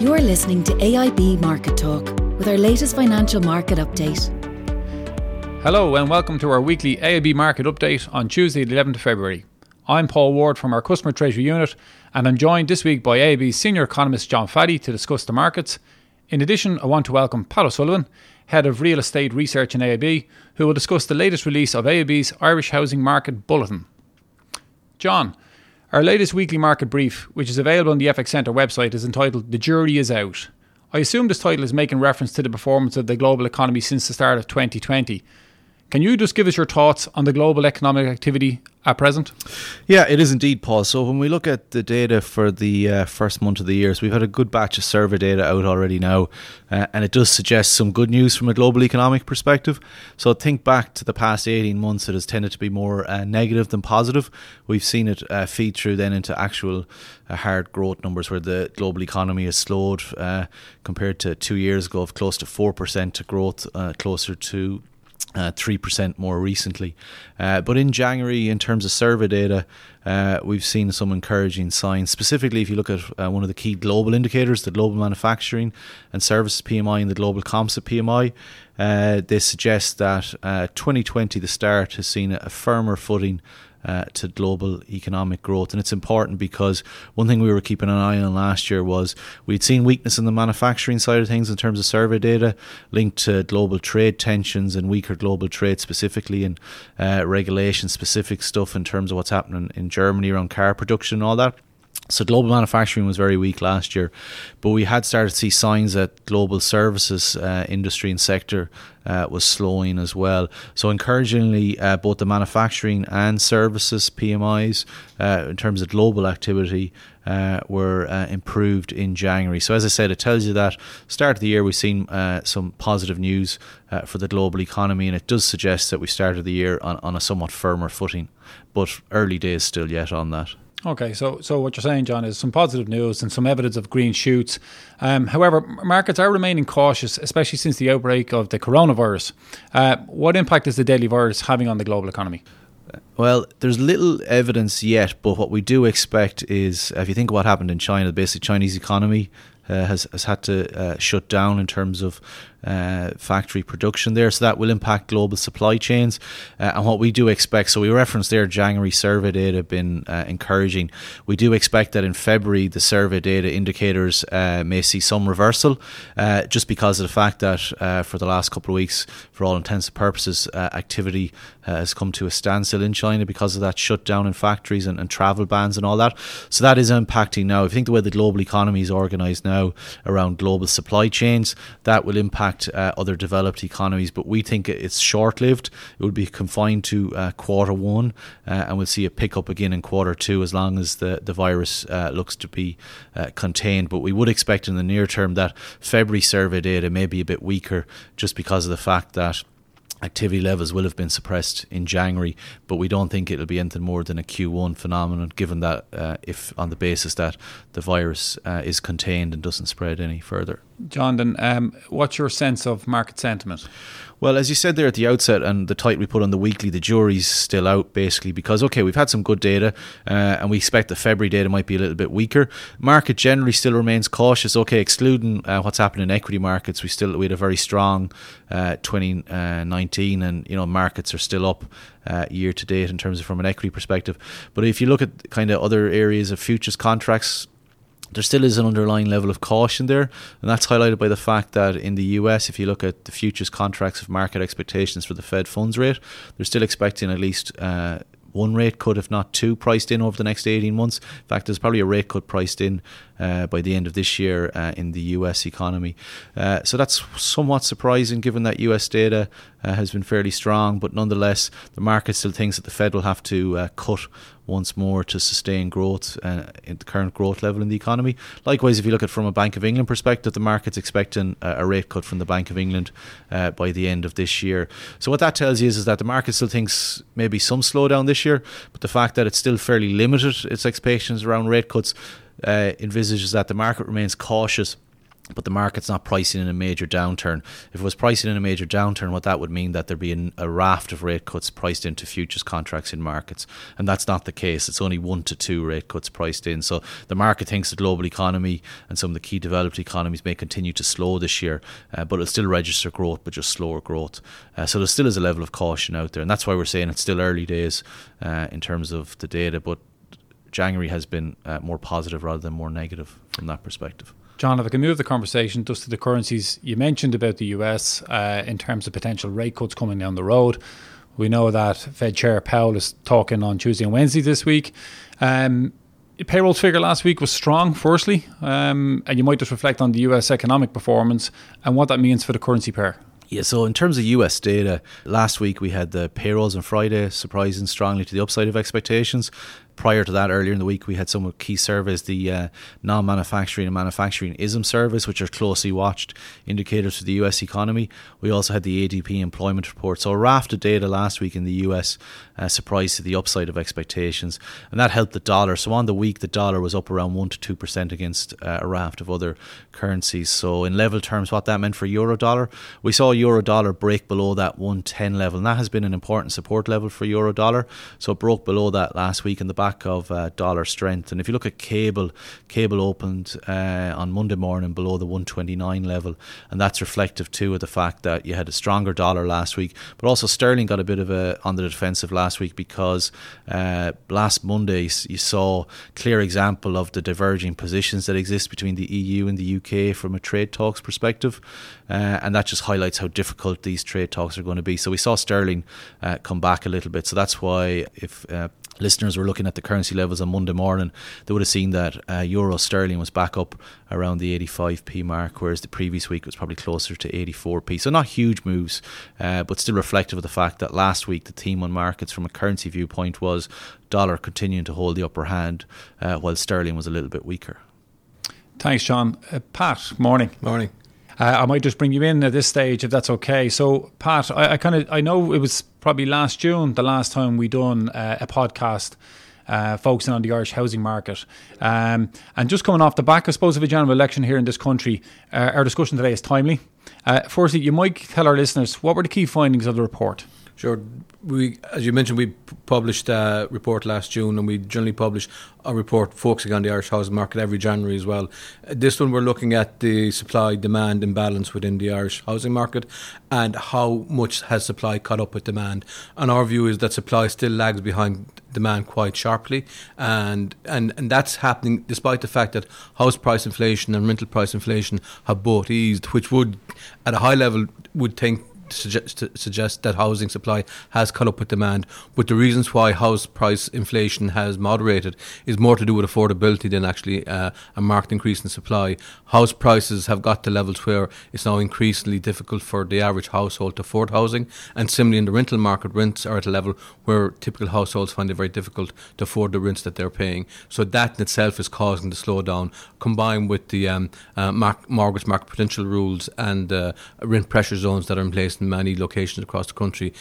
You're listening to AIB Market Talk with our latest financial market update. Hello, and welcome to our weekly AIB Market Update on Tuesday, the 11th of February. I'm Paul Ward from our Customer Treasury Unit, and I'm joined this week by AIB's Senior Economist John Fahey to discuss the markets. In addition, I want to welcome Pat O'Sullivan, Head of Real Estate Research in AIB, who will discuss the latest release of AIB's Irish Housing Market Bulletin. John, our latest weekly market brief, which is available on the FX Centre website, is entitled The Jury is Out. I assume this title is making reference to the performance of the global economy since the start of 2020. Can you just give us your thoughts on the global economic activity at present? Yeah, it is indeed, Paul. So when we look at the data for the uh, first month of the year, so we've had a good batch of survey data out already now, uh, and it does suggest some good news from a global economic perspective. So think back to the past 18 months, it has tended to be more uh, negative than positive. We've seen it uh, feed through then into actual uh, hard growth numbers where the global economy has slowed uh, compared to two years ago of close to 4% to growth, closer to uh, 3% more recently. Uh, but in January, in terms of survey data, uh, we've seen some encouraging signs. Specifically, if you look at uh, one of the key global indicators, the global manufacturing and services PMI and the global composite PMI, uh, they suggest that 2020, uh, the start, has seen a firmer footing uh, to global economic growth. And it's important because one thing we were keeping an eye on last year was we'd seen weakness in the manufacturing side of things in terms of survey data linked to global trade tensions and weaker global trade, specifically in uh, regulation specific stuff in terms of what's happening in Germany around car production and all that. So global manufacturing was very weak last year, but we had started to see signs that global services uh, industry and sector uh, was slowing as well. So encouragingly, uh, both the manufacturing and services PMIs uh, in terms of global activity uh, were uh, improved in January. So as I said, it tells you that start of the year we've seen some positive news for the global economy, and it does suggest that we started the year on, on a somewhat firmer footing, but early days still yet on that. Okay, so so what you're saying, John, is some positive news and some evidence of green shoots. Um, however, markets are remaining cautious, especially since the outbreak of the coronavirus. Uh, what impact is the deadly virus having on the global economy? Well, there's little evidence yet, but what we do expect is, if you think of what happened in China, basically Chinese economy uh, has has had to uh, shut down in terms of uh, factory production there. So that will impact global supply chains. Uh, and what we do expect, so we referenced there January survey data been uh, encouraging. We do expect that in February the survey data indicators uh, may see some reversal, uh, just because of the fact that uh, for the last couple of weeks, for all intents and purposes, activity has come to a standstill in China because of that shutdown in factories and, and, travel bans and all that. So that is impacting now. If you think the way the global economy is organised now around global supply chains, that will impact impact uh, other developed economies, but we think it's short lived. It will be confined to uh, quarter one, uh, and we'll see a pickup again in quarter two as long as the, the virus uh, looks to be uh, contained. But we would expect in the near term that February survey data may be a bit weaker just because of the fact that activity levels will have been suppressed in January, but we don't think it'll be anything more than a Q1 phenomenon, given that uh, if on the basis that the virus uh, is contained and doesn't spread any further. John, then, um, what's your sense of market sentiment? Well, as you said there at the outset, and the title we put on the weekly, the jury's still out basically because okay, we've had some good data, uh, and we expect the February data might be a little bit weaker. Market generally still remains cautious. Okay, excluding uh, what's happened in equity markets, we still we had a very strong uh, 2019, and you know markets are still up uh, year to date in terms of from an equity perspective. But if you look at kind of other areas of futures contracts there still is an underlying level of caution there, and that's highlighted by the fact that in the US, if you look at the futures contracts of market expectations for the Fed funds rate, they're still expecting at least uh, one rate cut, if not two, priced in over the next 18 months. In fact, there's probably a rate cut priced in by the end of this year uh, in the US economy. Uh, so that's somewhat surprising given that US data uh, has been fairly strong, but nonetheless, the market still thinks that the Fed will have to uh, cut once more to sustain growth uh, at the current growth level in the economy. Likewise, if you look at from a Bank of England perspective, the market's expecting a rate cut from the Bank of England uh, by the end of this year. So what that tells you is, is that the market still thinks maybe some slowdown this year, but the fact that it's still fairly limited its expectations around rate cuts uh, envisages that the market remains cautious but the market's not pricing in a major downturn. If it was pricing in a major downturn, what that would mean that there'd be a raft of rate cuts priced into futures contracts in markets, and that's not the case. It's only one to two rate cuts priced in. So the market thinks the global economy and some of the key developed economies may continue to slow this year, uh, but it'll still register growth, but just slower growth. Uh, so there still is a level of caution out there, and that's why we're saying it's still early days uh, in terms of the data, but. January has been uh, more positive rather than more negative from that perspective. John, if I can move the conversation just to the currencies, you mentioned about the US uh, in terms of potential rate cuts coming down the road. We know that Fed Chair Powell is talking on Tuesday and Wednesday this week. Um, payrolls figure last week was strong, firstly, um, and you might just reflect on the US economic performance and what that means for the currency pair. Yeah, so in terms of US data, last week we had the payrolls on Friday surprising strongly to the upside of expectations prior to that, earlier in the week, we had some key surveys, the uh, non manufacturing and manufacturing ISM service, which are closely watched indicators for the US economy. We also had the ADP employment report. So, a raft of data last week in the US uh, surprised to the upside of expectations, and that helped the dollar. So, on the week, the dollar was up around 1% to 2% against uh, a raft of other currencies. So, in level terms, what that meant for euro dollar, we saw euro dollar break below that 110 level, and that has been an important support level for euro dollar. So, it broke below that last week in the back back of uh, dollar strength. And if you look at cable, cable opened uh, on Monday morning below the 129 level, and that's reflective too of the fact that you had a stronger dollar last week, but also sterling got a bit of a on the defensive last week because uh, last Monday you saw clear example of the diverging positions that exist between the EU and the UK from a trade talks perspective, uh, and that just highlights how difficult these trade talks are going to be. So we saw sterling uh, come back a little bit. So that's why if uh, listeners were looking at the currency levels on Monday morning, they would have seen that uh, euro sterling was back up around the 85p mark, whereas the previous week was probably closer to 84p. So not huge moves, uh, but still reflective of the fact that last week the theme on markets from a currency viewpoint was dollar continuing to hold the upper hand, uh, while sterling was a little bit weaker. Thanks, John. Uh, Pat, morning. Morning. Uh, I might just bring you in at this stage if that's okay. So, Pat, I, I kind of I know it was probably last June the last time we done uh, a podcast. Uh, focusing on the Irish housing market. Um, and just coming off the back, I suppose, of a general election here in this country, uh, our discussion today is timely. Uh, firstly, you might tell our listeners what were the key findings of the report? Sure. We, as you mentioned, we published a report last June, and we generally publish a report focusing on the Irish housing market every January as well. This one, we're looking at the supply demand imbalance within the Irish housing market and how much has supply caught up with demand. And our view is that supply still lags behind demand quite sharply, and and and that's happening despite the fact that house price inflation and rental price inflation have both eased, which would, at a high level, would think suggest, suggest that housing supply has caught up with demand. But the reasons why house price inflation has moderated is more to do with affordability than actually uh, a marked increase in supply. House prices have got to levels where it's now increasingly difficult for the average household to afford housing. And similarly, in the rental market, rents are at a level where typical households find it very difficult to afford the rents that they're paying. So that in itself is causing the slowdown, combined with the um, uh, mark, mortgage market potential rules and uh, rent pressure zones that are in place in many locations across the country.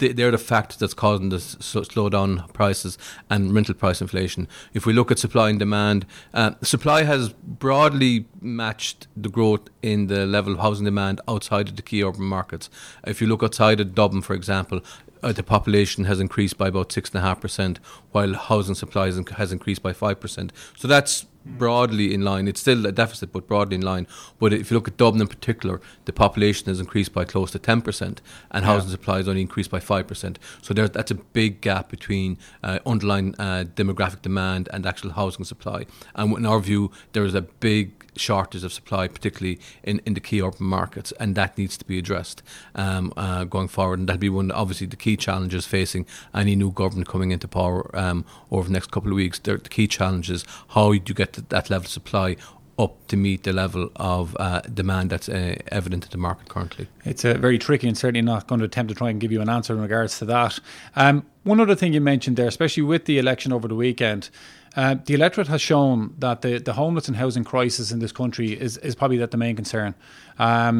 They're the factors that's causing the slowdown prices and rental price inflation. If we look at supply and demand, uh, supply has broadly matched the growth in the level of housing demand outside of the key urban markets. If you look outside of Dublin, for example, uh, the population has increased by about six and a half percent, while housing supply has increased by five percent. So that's broadly in line. It's still a deficit, but broadly in line. But if you look at Dublin in particular, the population has increased by close to 10%, and yeah. housing supply has only increased by 5%. So there, that's a big gap between uh, underlying uh, demographic demand and actual housing supply. And in our view, there is a big shortage of supply, particularly in, in the key urban markets, and that needs to be addressed um, uh, going forward. And that'll be one, obviously, the key challenges facing any new government coming into power um, over the next couple of weeks. the key challenges: how do you get that level of supply up to meet the level of uh, demand that's uh, evident in the market currently? It's uh, very tricky and certainly not going to attempt to try and give you an answer in regards to that. Um, one other thing you mentioned there, especially with the election over the weekend, uh, the electorate has shown that the, the homeless and housing crisis in this country is, is probably that the main concern. Um,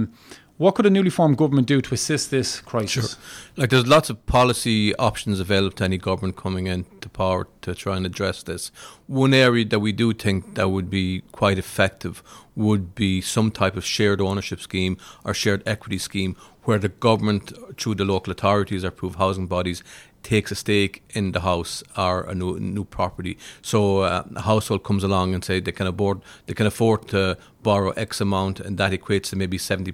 What could a newly formed government do to assist this crisis? Sure. Like there's lots of policy options available to any government coming into power to try and address this. One area that we do think that would be quite effective would be some type of shared ownership scheme or shared equity scheme where the government, through the local authorities or approved housing bodies, takes a stake in the house or a new new property. So uh, a household comes along and say they can afford they can afford to borrow X amount, and that equates to maybe 70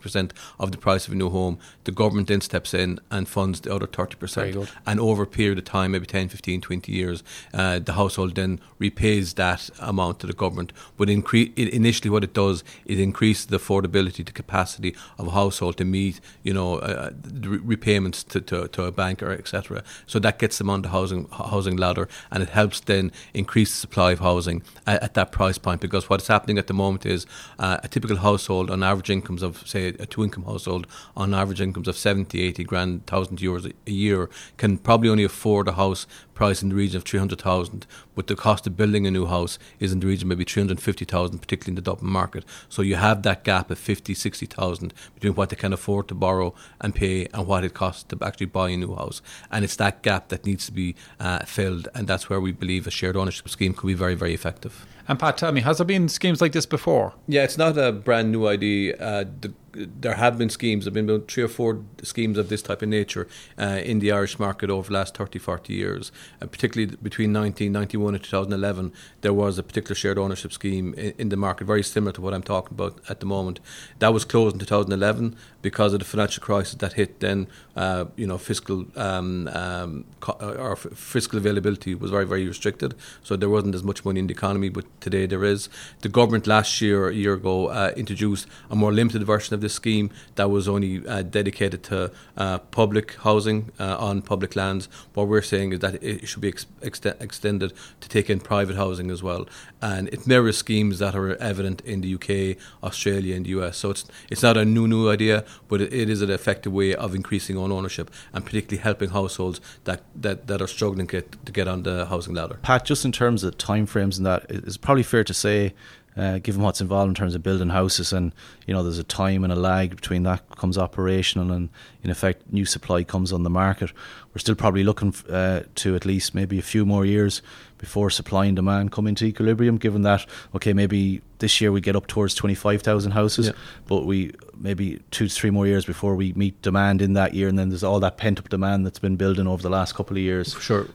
percent of the price of a new home. The government then steps in and funds the other thirty percent. And over a period of time, maybe 10, 15, 20 years, uh, the household then repays that amount to the government. But incre- initially, what it does is increase the affordability, the capacity of a household to meet, you know, uh, the repayments to, to, to a banker, etc. So that gets them on the housing housing ladder, and it helps then increase the supply of housing at, at that price point. Because what's happening at the moment is uh, a typical household on average incomes of, say, a two income household on average incomes of 70, 80 grand, thousand euros a year can probably only afford a house price in the region of 300,000, but the cost of building a new house is in the region maybe 350,000, particularly in the Dublin market. So you have that gap of 50, 60,000 between what they can afford to borrow and pay and what it costs to actually buy a new house. And it's that gap that needs to be uh, filled, and that's where we believe a shared ownership scheme could be very, very effective. And Pat, tell me, has there been schemes like this before? Yeah, it's not a brand new idea. Uh, the there have been schemes, there have been three or four schemes of this type of nature uh, in the Irish market over the last 30, 40 years. Uh, particularly between 1991 and 2011, there was a particular shared ownership scheme in, in, the market, very similar to what I'm talking about at the moment. That was closed in 2011 because of the financial crisis that hit then. Uh, you know, fiscal um, um, co- uh, or f- fiscal availability was very, very restricted, so there wasn't as much money in the economy, but today there is. The government last year, a year ago, uh, introduced a more limited version of this scheme that was only uh, dedicated to uh, public housing uh, on public lands. What we're saying is that it should be ex- extended to take in private housing as well, and it mirrors schemes that are evident in the UK, Australia, and the US. So it's it's not a new new idea, but it, it is an effective way of increasing own ownership and particularly helping households that that, that are struggling get, to get on the housing ladder. Pat, just in terms of timeframes and that, it's probably fair to say uh, given what's involved in terms of building houses. And you know there's a time and a lag between that comes operational and in effect new supply comes on the market. We're still probably looking uh, to at least maybe a few more years before supply and demand come into equilibrium given that okay maybe this year we get up towards 25,000 houses yeah. but we maybe 2 to 3 more years before we meet demand in that year. And then there's all that pent up demand that's been building over the last couple of years. Sure.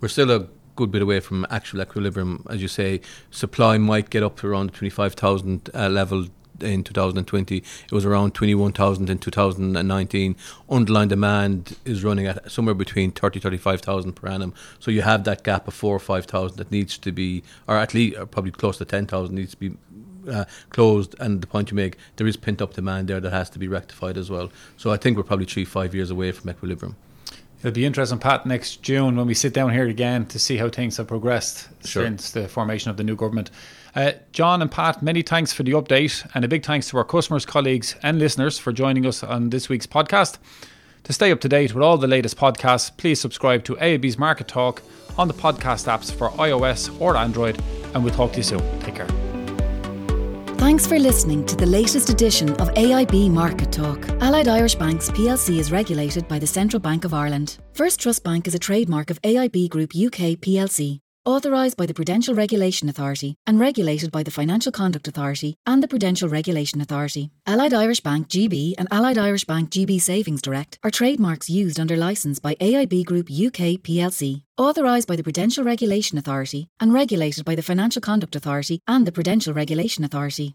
We're still a good bit away from actual equilibrium. As you say, supply might get up to around the 25,000 uh, level in 2020. It was around 21,000 in 2019. Underlying demand is running at somewhere between 30 35,000 per annum. So you have that gap of 4 or 5,000 that needs to be, or at least or probably close to 10,000 needs to be uh, closed. And the point you make, there is pent up demand there that has to be rectified as well. So I think we're probably three, five years away from equilibrium. It'll be interesting, Pat, next June when we sit down here again to see how things have progressed sure. since the formation of the new government. Uh, John and Pat, many thanks for the update, and a big thanks to our customers, colleagues, and listeners for joining us on this week's podcast. To stay up to date with all the latest podcasts, please subscribe to AIB's Market Talk on the podcast apps for iOS or Android, and we'll talk to you soon. Take care. Thanks for listening to the latest edition of AIB Market Talk. Allied Irish Banks plc is regulated by the Central Bank of Ireland. First Trust Bank is a trademark of AIB Group UK plc, authorised by the Prudential Regulation Authority and regulated by the Financial Conduct Authority and the Prudential Regulation Authority. Allied Irish Bank GB and Allied Irish Bank GB Savings Direct are trademarks used under licence by AIB Group UK plc authorised by the Prudential Regulation Authority and regulated by the Financial Conduct Authority and the Prudential Regulation Authority.